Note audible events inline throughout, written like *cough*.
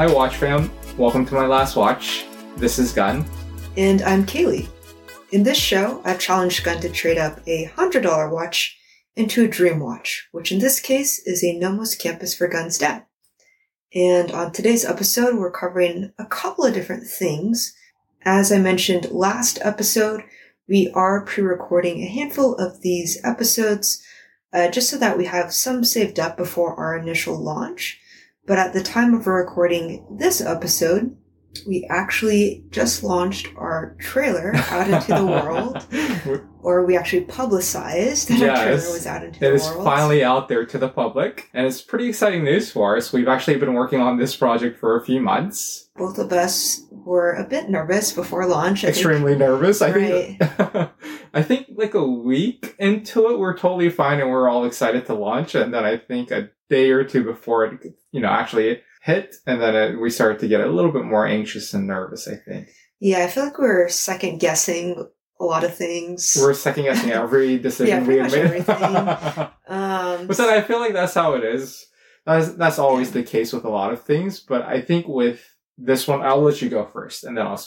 Hi, Watch fam. Welcome to my last watch. This is Gun. And I'm Kaylee. In this show, I've challenged Gun to trade up a $100 watch into a dream watch, which in this case is a Nomos Campus for Gun's dad. And on today's episode, we're covering a couple of different things. As I mentioned last episode, we are pre-recording a handful of these episodes uh, just so that we have some saved up before our initial launch. But at the time of recording this episode, we actually just launched our trailer out into the world, *laughs* or we actually publicized that our trailer was out into the world. It is finally out there to the public, and it's pretty exciting news for us. We've actually been working on this project for a few months. Both of us were a bit nervous before launch. I think- Extremely nervous. I think. *laughs* I think like a week into it, we're totally fine, and we're all excited to launch. And then I think a day or two before it, you know, actually hit, and then it, we started to get a little bit more anxious and nervous. I think Yeah, I feel like we're second guessing a lot of things. we're second guessing *laughs* every decision Yeah, we much made. *laughs* um, But then I feel like that's how it is. That's that's always the case with a lot of things. But I think with this one, I'll let you go first, and then I'll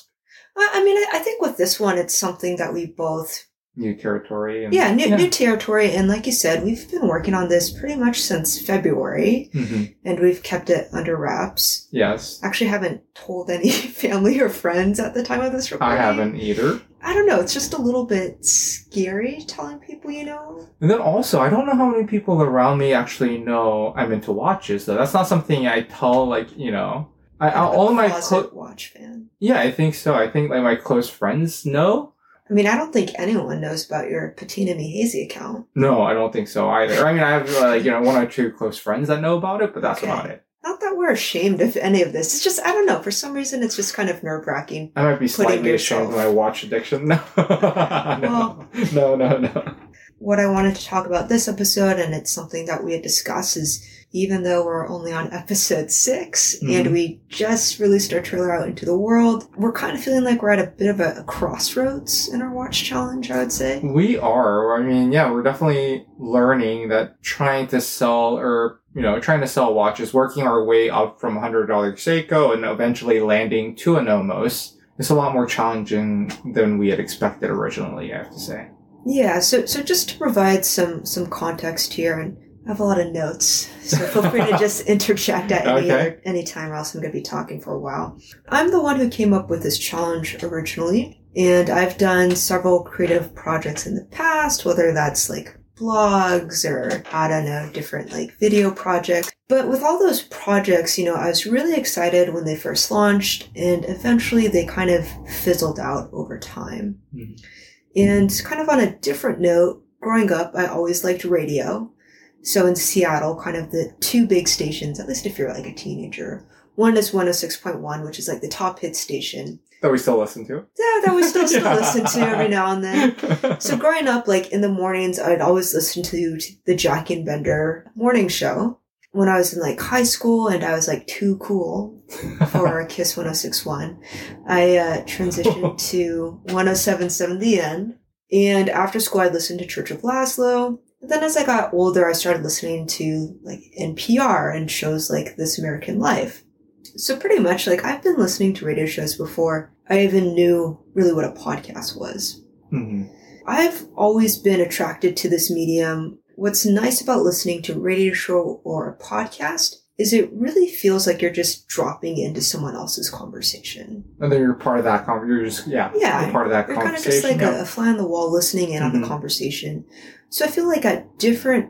I mean, I think with this one, it's something that we both, new territory. And, yeah, new, new territory. And like you said, we've been working on this pretty much since February, Mhm. and we've kept it under wraps. Yes, Actually, haven't told any *laughs* family or friends at the time of this recording. I haven't either. I don't know. It's just a little bit scary telling people, you know. And then also, I don't know how many people around me actually know I'm into watches. Though that's not something I tell. Like you know, I, I all my closet clo- watch fan. yeah, I think so. I think like my close friends know. I mean, I don't think anyone knows about your Patina Me Hazy account. No, I don't think so either. I mean, I have uh, like you know one or two close friends that know about it, but that's Okay. about it. Not that we're ashamed of any of this. It's just I don't know. For some reason, it's just kind of nerve wracking. I might be slightly yourself- ashamed of my watch addiction. *laughs* No, Well- no, no, no. What I wanted to talk about this episode, and it's something that we had discussed, is even though we're only on episode 6 Mhm. and we just released our trailer out into the world, we're kind of feeling like we're at a bit of a, crossroads in our watch challenge. I would say. We are. I mean, yeah, we're definitely learning that trying to sell or you know trying to sell watches, working our way up from hundred dollar Seiko and eventually landing to a Nomos is a lot more challenging than we had expected originally. I have to say. Yeah, so so just to provide some some context here, and I have a lot of notes, so feel free to just *laughs* interject at any Okay. any time, or else I'm going to be talking for a while. I'm the one who came up with this challenge originally, and I've done several creative projects in the past, whether that's like blogs or I don't know, different like video projects. But with all those projects, you know, I was really excited when they first launched, and eventually they kind of fizzled out over time. Mhm. And kind of on a different note, growing up, I always liked radio. So in Seattle, kind of the two big stations, at least if you're like a teenager, one is 106.1, which is like the top hit station. That we still listen to. Yeah, that we still, still *laughs* Yeah. listen to every now and then. So *laughs* growing up, like in the mornings, I'd always listen to the Jack and Bender morning show. When I was in like high school and I was like too cool for *laughs* Kiss 1061, I uh, transitioned to 1077 The End. And after school, I listened to Church of Lazlo. Then as I got older, I started listening to like NPR and shows like This American Life. So pretty much like I've been listening to radio shows before I even knew really what a podcast was. Mhm. I've always been attracted to this medium. What's nice about listening to a radio show or a podcast is it really feels like you're just dropping into someone else's conversation. And then you're part of that conversation. You're just yeah, Yeah, you're part of that You're kind of just like yeah. a, a fly on the wall listening in on Mhm. the conversation. So I feel like at different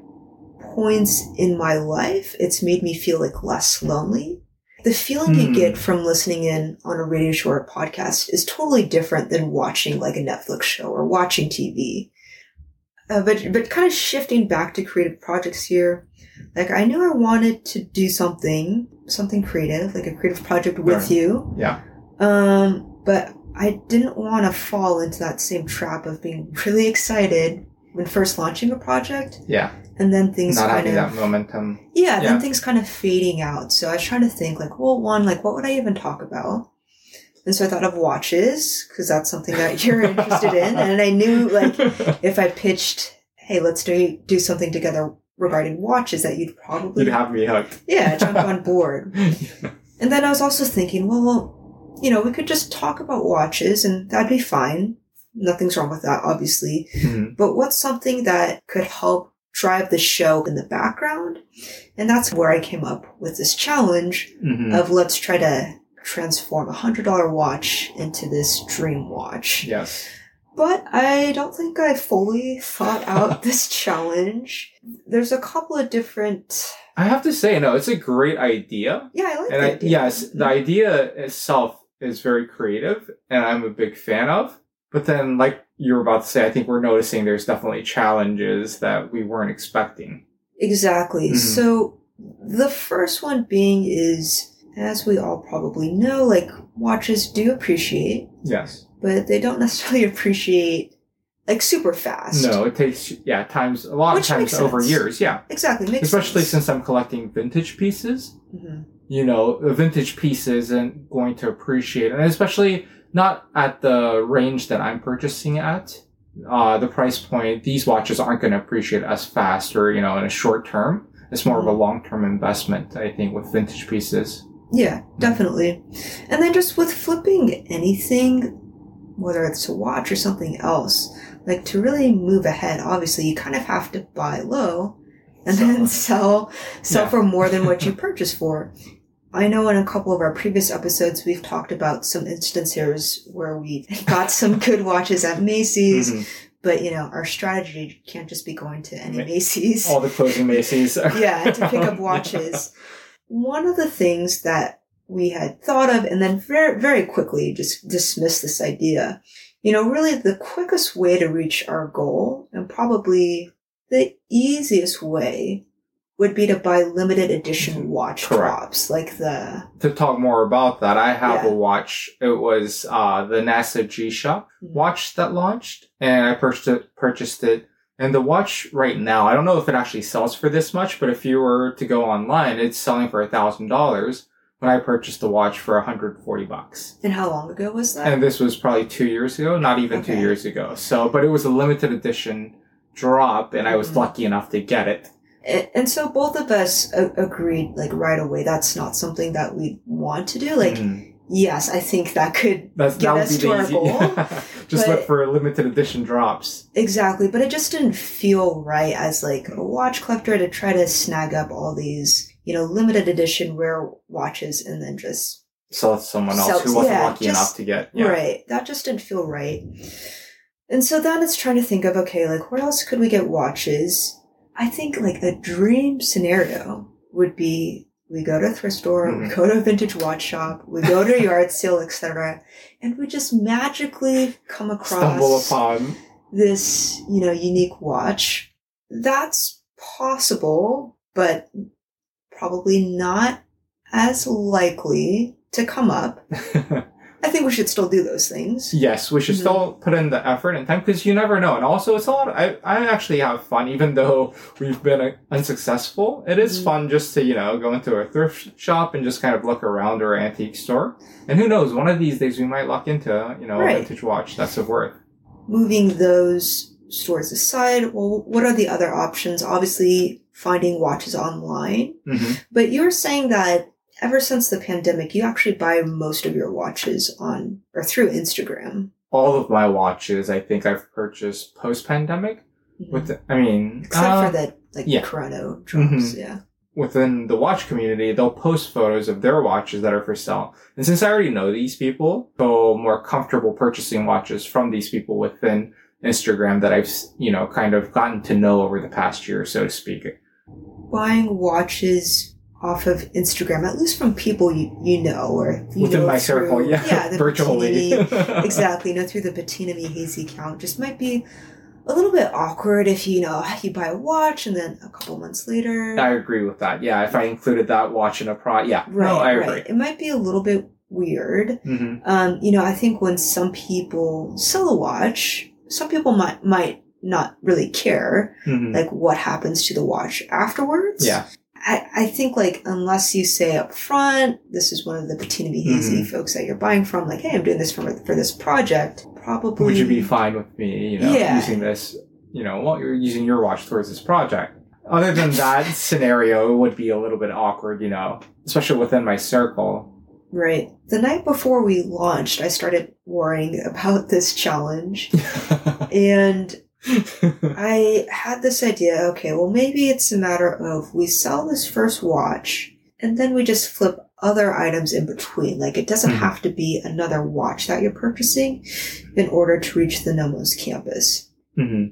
points in my life, it's made me feel like less lonely. The feeling you Hmm. get from listening in on a radio show or a podcast is totally different than watching like a Netflix show or watching TV. Uh, but but kind of shifting back to creative projects here, like I knew I wanted to do something something creative, like a creative project with Right. you. Yeah. Um, but I didn't want to fall into that same trap of being really excited when first launching a project, yeah, and then things not kind of that momentum. yeah, Yeah. then things kind of fading out. So I was trying to think like, well, one, like what would I even talk about? And so I thought of watches because that's something that you're interested in, *laughs* and I knew like *laughs* if I pitched, hey, let's do do something together regarding watches, that you'd probably You'd have me hooked. yeah jump on *laughs* board. And then I was also thinking, well, you know, we could just talk about watches and that'd be fine. Nothing's wrong with that, obviously. Mhm. But what's something that could help drive the show in the background? And that's where I came up with this challenge Mhm. of let's try to transform a hundred dollar watch into this dream watch. Yes. But I don't think I fully thought out *laughs* this challenge. There's a couple of different. I have to say, no, it's a great idea. Yeah, I like And the I, idea. yes, the idea itself is very creative and I'm a big fan of. But then, like you were about to say, I think we're noticing there's definitely challenges that we weren't expecting. Exactly. Mhm. So the first one being is, as we all probably know, like watches do appreciate, Yes. But they don't necessarily *laughs* appreciate like super fast. No, it takes, yeah, times, a lot Which of times over years. Yeah. Exactly. Makes Especially sense. since I'm collecting vintage pieces. Mhm. you know, a vintage piece isn't going to appreciate, and especially not at the range that I'm purchasing at. Uh, the price point, these watches aren't going to appreciate as fast or, you know, in a short term. It's more of a long term investment, I think, with vintage pieces. Yeah, definitely. And then just with flipping anything, whether it's a watch or something else, like to really move ahead, obviously you kind of have to buy low and then *laughs* sell sell Yeah. for more than what you *laughs* purchased for. I know in a couple of our previous episodes we've talked about some instances where we *laughs* got some good watches at Macy's, Mhm. but you know, our strategy can't just be going to any Macy's All the closing Macy's. yeah, to pick up watches. One of the things that we had thought of and then very, very quickly just dismissed this idea. You know, really the quickest way to reach our goal and probably the easiest way would be to buy limited edition watch Correct. drops like the to talk more about that, I have Yeah. a watch. It was uh, the NASA G Shock Mhm. watch that launched, and I purchased it. Purchased it, and the watch right now, I don't know if it actually sells for this much, but if you were to go online, it's selling for a thousand dollars. When I purchased the watch for 140 bucks, and how long ago was that? and this was probably two years ago, not even two years ago. So, but it was a limited edition drop, and I was Mhm. lucky enough to get it. and, and so both of us a- agreed like right away that's not something that we want to do like Mhm. yes i think that could That's, get that us to our easy. goal *laughs* Just but- look for limited edition drops. Exactly, but it just didn't feel right as like a watch collector to try to snag up all these, you know, limited edition rare watches and then just sell it to someone else who wasn't yeah, lucky just- enough to get. Yeah. right. That just didn't feel right. And so then it's trying to think of okay, like where else could we get watches? I think like a dream scenario would be we go to a thrift store, we Mhm. go to a vintage watch shop, we go to a yard sale, etc., and we just magically come across Stumble upon. this, you know, unique watch. That's possible, but probably not as likely to come up. *laughs* I think we should still do those things. yes, we should Mhm. still put in the effort and time because you never know. And also, it's a lot. I I actually have fun, even *laughs* though we've been uh, unsuccessful. It is Mhm. fun just to you know go into a thrift shop and just kind of look around or antique store. And who knows? One of these days we might luck into you know a vintage watch that's of worth. Moving those stores aside, well, what are the other options? Obviously, finding watches online. hmm But you're saying that ever since the pandemic, you actually buy most of your watches on or through Instagram. All of my watches, I think I've purchased post pandemic. With the, I mean, Except uh, for the like yeah. chrono drops, Mhm. yeah. within the watch community, they'll post photos of their watches that are for sale. And since I already know these people, feel more comfortable purchasing watches from these people within Instagram that I've, you know, kind of gotten to know over the past year, so to speak. buying watches off of Instagram, at least from people you, you know or you within know my through- circle, yeah, yeah, the *laughs* virtually. Bettina- *laughs* exactly, you know, through the Patina Me Hazy account, just might be a little bit awkward if you know you buy a watch and then a couple months later, I agree with that. Yeah, if I included that watch in a pro, yeah, right, no, I right, it might be a little bit weird. hmm Um, you know, I think when some people sell a watch, some people might might not really care hmm like what happens to the watch afterwards. Yeah, I, I think like unless you say up front, this is one of the Patina Me Hazy Mm-hmm. folks that you're buying from, like, hey, I'm doing this for for this project. Probably would you be fine with me, you know, Yeah. using this, you know, well, you're using your watch towards this project? other than that *laughs* scenario, it would be a little bit awkward, you know, especially within my circle. Right. The night before we launched, I started worrying about this challenge. *laughs* and I had this idea okay, well, maybe it's a matter of we sell this first watch and then we just flip other items in between. Like it doesn't Mhm. have to be another watch that you're purchasing in order to reach the Nomos campus. Mhm.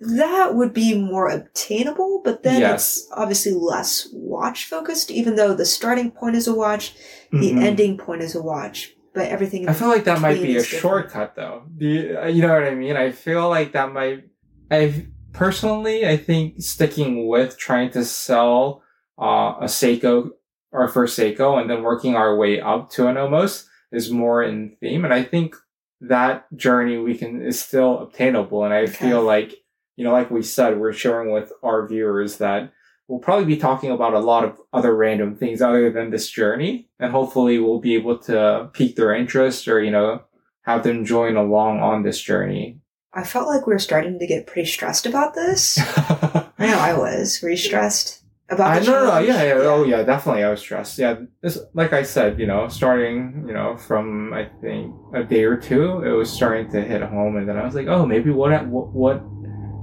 That would be more obtainable, but then Yes. it's obviously less watch focused, even though the starting point is a watch, the Mhm. ending point is a watch, but everything I feel like that might be a different. shortcut, though. Do you, uh, you know what I mean? I feel like that might. I personally, I think sticking with trying to sell uh, a Seiko, or first Seiko, and then working our way up to an Omos is more in theme, and I think that journey we can is still obtainable. And I Okay. feel like you know, like we said, we're sharing with our viewers that we'll probably be talking about a lot of other random things other than this journey. And hopefully we'll be able to pique their interest or, you know, have them join along on this journey. I felt like we were starting to get pretty stressed about this. *laughs* I know I was. Were you stressed about no, no, no, yeah, yeah, oh yeah, definitely. I was stressed. Yeah, this, like I said, you know, starting, you know, from I think a day or two, it was starting to hit home, and then I was like, oh, maybe what, what, what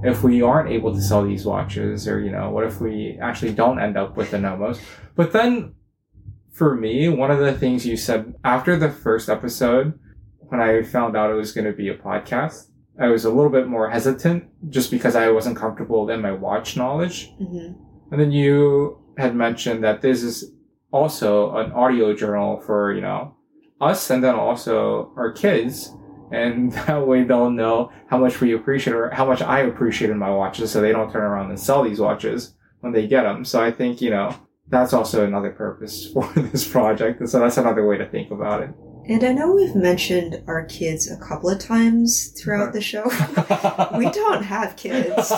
if we aren't able to sell these watches, or you know, what if we actually don't end up with the Nomos? But then, for me, one of the things you said after the first episode, when I found out it was going to be a podcast, I was a little bit more hesitant, just because I wasn't comfortable in my watch knowledge. hmm And then you had mentioned that this is also an audio journal for, you know, us and then also our kids. And *laughs* that way they'll know how much we appreciate or how much I appreciate in my watches so they don't turn around and sell these watches when they get them. So I think, you know, that's also another purpose *laughs* for this project. And so that's another way to think about it. And I know we've mentioned our kids a couple of times throughout the show. we *laughs* don't have kids.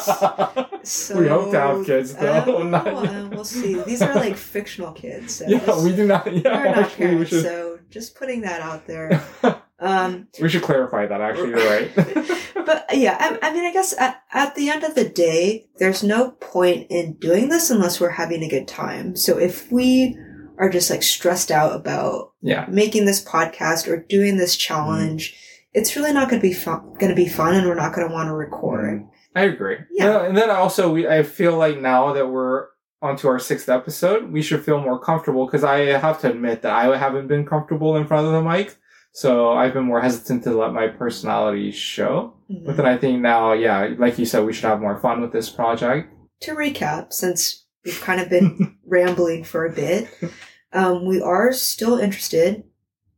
So we hope to have kids though. uh, well, uh, we'll see. These are like fictional kids. So yeah, we do not. Yeah, we're not actually, we parents, should. so just putting that out there. Um, we should clarify that. Actually, you're right. *laughs* but yeah, I, I mean, I guess at, at the end of the day, there's no point in doing this unless we're having a good time. So if we are just like stressed out about yeah. making this podcast or doing this challenge, it's really not going to be fun. Going to be fun, and we're not going to want to record. I agree. Yeah. And then also, we I feel like now that we're onto our sixth episode, we should feel more comfortable because I have to admit that I haven't been comfortable in front of the mic. So I've been more hesitant to let my personality show. Mhm. But then I think now, yeah, like you said, we should have more fun with this project. to recap, since we've kind of been *laughs* rambling for a bit, *laughs* um, we are still interested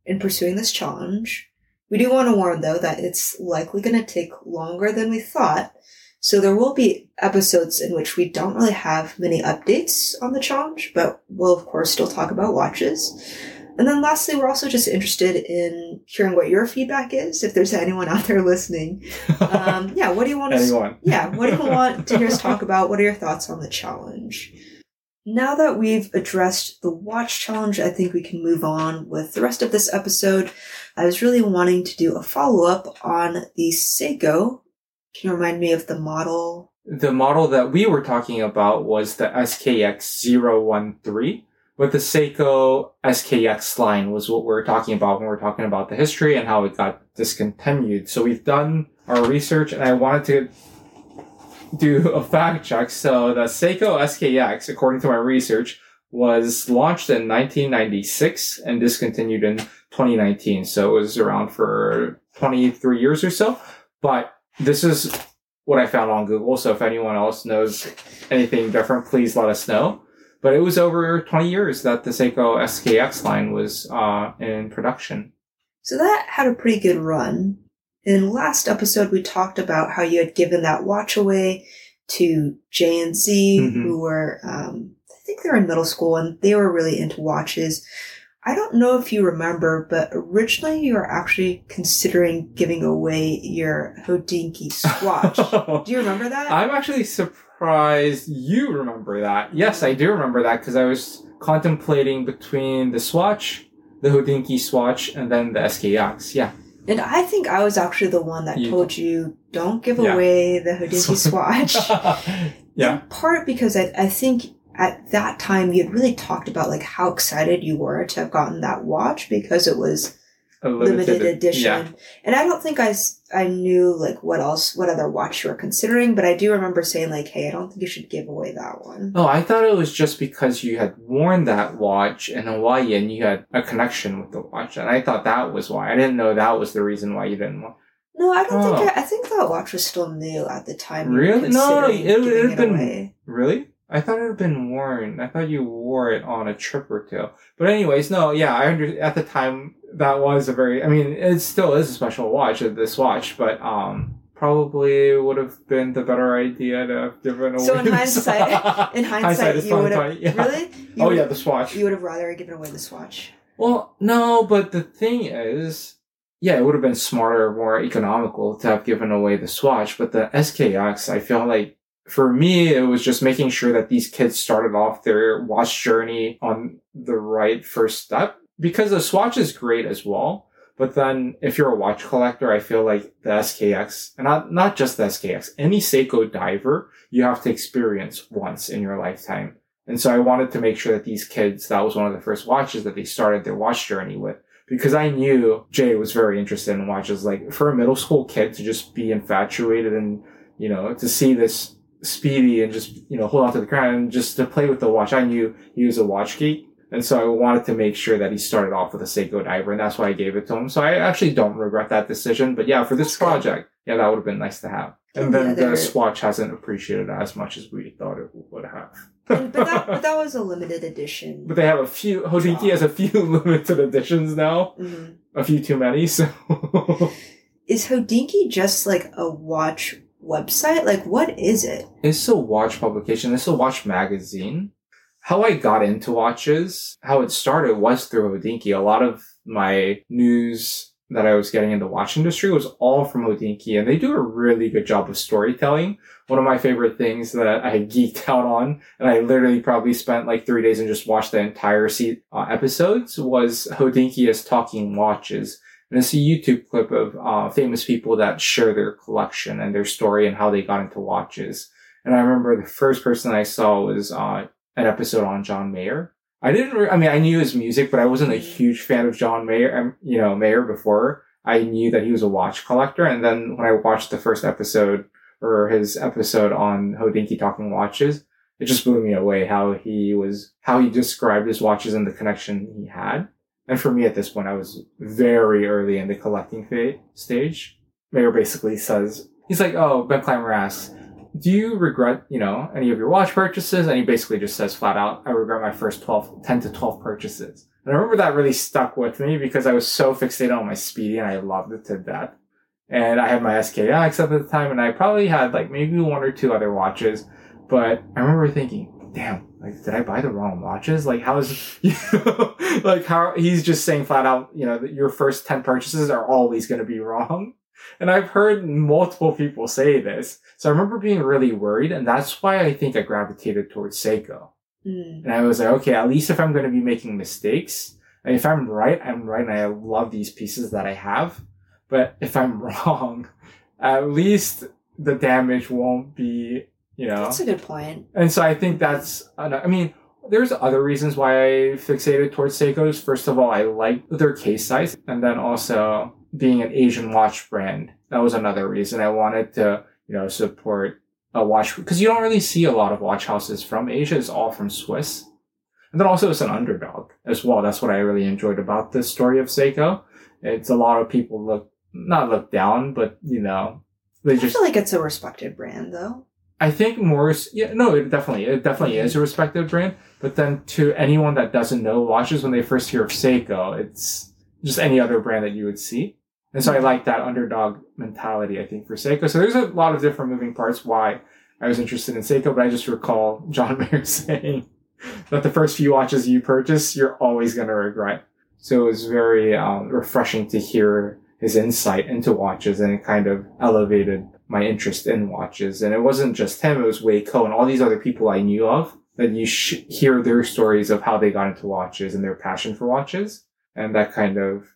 in pursuing this challenge. We do want to warn, though, that it's likely going to take longer than we thought. So there will be episodes in which we don't really have many updates on the challenge, but we'll, of course, still talk about watches. And then lastly, we're also just interested in hearing what your feedback is, if there's anyone out there listening. Um, yeah, what do you want to *laughs* yeah, what do you want to hear us talk about? What are your thoughts on the challenge? Now that we've addressed the watch challenge, I think we can move on with the rest of this episode. I was really wanting to do a follow up on the Seiko. Can you remind me of the model? The model that we were talking about was the SKX013. But the Seiko SKX line was what we're talking about when we're talking about the history and how it got discontinued. So we've done our research and I wanted to do a fact check. So the Seiko SKX, according to my research, was launched in 1996 and discontinued in 2019. So it was around for 23 years or so. But this is what I found on Google. So if anyone else knows anything different, please let us know. But it was over 20 years that the Seiko SKX line was uh, in production. So that had a pretty good run. In last episode, we talked about how you had given that watch away to J and Z, Mhm. who were, um, I think they're in middle school and they were really into watches. I don't know if you remember, but originally you were actually considering giving away your Hodinkee swatch. *laughs* Do you remember that? I'm actually surprised you remember that. Yes, I do remember that because I was contemplating between the Swatch, the Hodinkee Swatch, and then the SKX. Yeah. and I think I was actually the one that You- told you don't give Yeah. away the Hodinkee *laughs* swatch. *laughs* Yeah. In part because I, I think at that time you had really talked about like how excited you were to have gotten that watch because it was A limited, edition. Yeah. And I don't think I, I knew like what else, what other watch you were considering, but I do remember saying like, hey, I don't think you should give away that one. Oh, I thought it was just because you had worn that watch in Hawaii and you had a connection with the watch, and I thought that was why. I didn't know that was the reason why you didn't want. No, I don't Oh. think I, I think that watch was still new at the time. Really? No, no, it- it had been- away. Really? I thought it had been worn. I thought you wore it on a trip or two. But anyways, no, yeah, I under at the time that was a very. I mean, it still is a special watch. uh, This watch, but um, probably would have been the better idea to have given away. So in hindsight- In *laughs* hindsight, you would have yeah. really. You oh yeah, the swatch. You would have rather given away the swatch. Well, no, but the thing is, yeah, it would have been smarter, more economical to have given away the Swatch, but the SKX, I feel like for me, it was just making sure that these kids started off their watch journey on the right first step because the Swatch is great as well. But then if you're a watch collector, I feel like the SKX, and not, not just the SKX, any Seiko diver, you have to experience once in your lifetime. And so I wanted to make sure that these kids, that was one of the first watches that they started their watch journey with. Because I knew Jay was very interested in watches. Like for a middle school kid to just be infatuated and, you know, to see this speedy and just, you know, hold on to the crown and just to play with the watch. I knew he was a watch geek. And so I wanted to make sure that he started off with a Seiko diver and that's why I gave it to him. So I actually don't regret that decision. But yeah, for this That's good. project, yeah, that would have been nice to have. And Yeah, then they're- the swatch hasn't appreciated as much as we thought it would have. But that but *laughs* that was a limited edition. But they have a few. Hodinkee has a few *laughs* limited editions now. Mhm. A few too many. So *laughs* Is Hodinkee just like a watch website? Like, what is it? it's a watch publication. It's a watch magazine. How I got into watches, how it started was through Hodinkee. A lot of my news that I was getting in the watch industry was all from Hodinkee, and they do a really good job of storytelling. One of my favorite things that I geeked *laughs* out on, and I literally probably spent like three days and just watched the entire se- uh, episodes, was Hodinkee is talking watches. And it's a YouTube clip of uh, famous people that share their collection and their story and how they got into watches. And I remember the first person I saw was uh, an episode on John Mayer. I didn't. Re- I mean, I knew his music, but I wasn't a huge fan of John Mayer. um, You know, Mayer before. I knew that he was a watch collector, and then when I watched the first episode or his episode on Hodinkee talking watches, it just blew me away how he was, how he described his watches and the connection he had. And for me at this point, I was very early in the collecting phase, stage. Mayer basically says, he's like, oh, Ben Clymer asks, do you regret, you know, any of your watch purchases? And he basically just says flat out, I regret my first 12, 10 to 12 purchases. And I remember that really stuck with me because I was so fixated on my Speedy and I loved it to death. And I had my SKX at the time and I probably had like maybe one or two other watches. But I remember thinking, damn, like, did I buy the wrong watches? Like, how is, *laughs* you know, like how he's just saying flat out, you know, that your first 10 purchases are always going to be wrong. And I've heard multiple people say this. So I remember being really worried. And that's why I think I gravitated towards Seiko. Mm. And I was like, okay, at least if I'm going to be making mistakes, and if I'm right, I'm right. And I love these pieces that I have. But if I'm *laughs* wrong, at least the damage won't be, you know. That's a good point. And so I think that's, I mean, there's other reasons why I fixated towards Seiko's. First of all, I like their case size. And then also being an Asian watch brand. That was another reason I wanted to, you know, support a watch because you don't really see a lot of watch houses from Asia. It's all from Swiss. And then also it's an underdog as well. That's what I really enjoyed about this story of Seiko. It's a lot of people look, not look down, but you know, they I just, feel like it's a respected brand, though. I think Morris, yeah, no, it definitely, it definitely is a respected brand. But then to anyone that doesn't know watches, when they first hear of Seiko, it's just any other brand that you would see. And so I like that underdog mentality, I think, for Seiko. So there's a lot of different moving parts why I was interested in Seiko, but I just recall John *laughs* Mayer saying that the first few watches you purchase, you're always going to regret. So it was very um, refreshing to hear his insight into watches and it kind of elevated my interest in watches. And it wasn't just him, it was Wei Koh and all these other people I knew of that you sh- hear their stories of how they got into watches and their passion for watches. And that kind of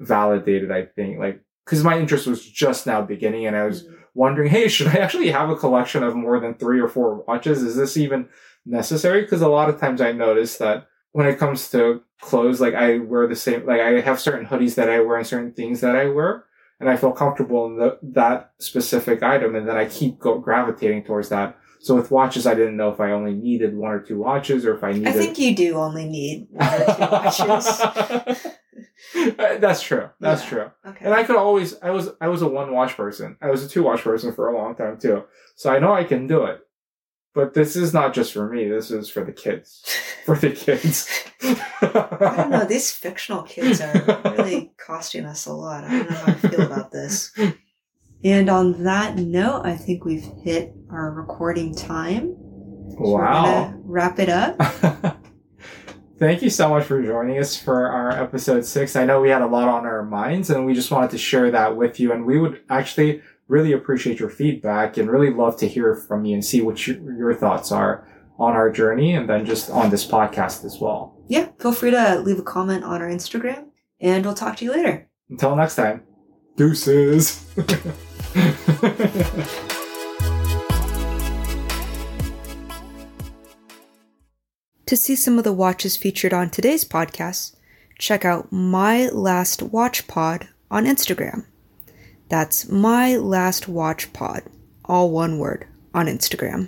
validated, I think, like, cause my interest was just now beginning and I was Mm. wondering, hey, should I actually have a collection of more than three or four watches? Is this even necessary? Because a lot of times I notice that when it comes to clothes, like I wear the same, like I have certain hoodies that I wear and certain things that I wear, and I feel comfortable in the, that specific item, and then I keep go, gravitating towards that. So with watches, I didn't know if I only needed one or two watches, or if I needed. I think you do only need one or two watches. *laughs* Uh, that's true. That's Yeah. true. Okay. And I could always, I was, I was a one watch person. I was a two watch person for a long time too. So I know I can do it. But this is not just for me. This is for the kids. *laughs* For the kids. I don't know. These fictional kids are really *laughs* costing us a lot. I don't know how I feel about this. And on that note, I think we've hit our recording time. So Wow. wrap it up. *laughs* Thank you so much for joining us for our episode six. I know we had a lot on our minds and we just wanted to share that with you. And we would actually really appreciate your feedback and really love to hear from you and see what your, your thoughts are on our journey and then just on this podcast as well. Yeah, feel free to leave a comment on our Instagram, and we'll talk to you later. Until next time, deuces. *laughs* To see some of the watches featured on today's podcast, check out My Last Watch Pod on Instagram. That's My Last Watch Pod, all one word, on Instagram.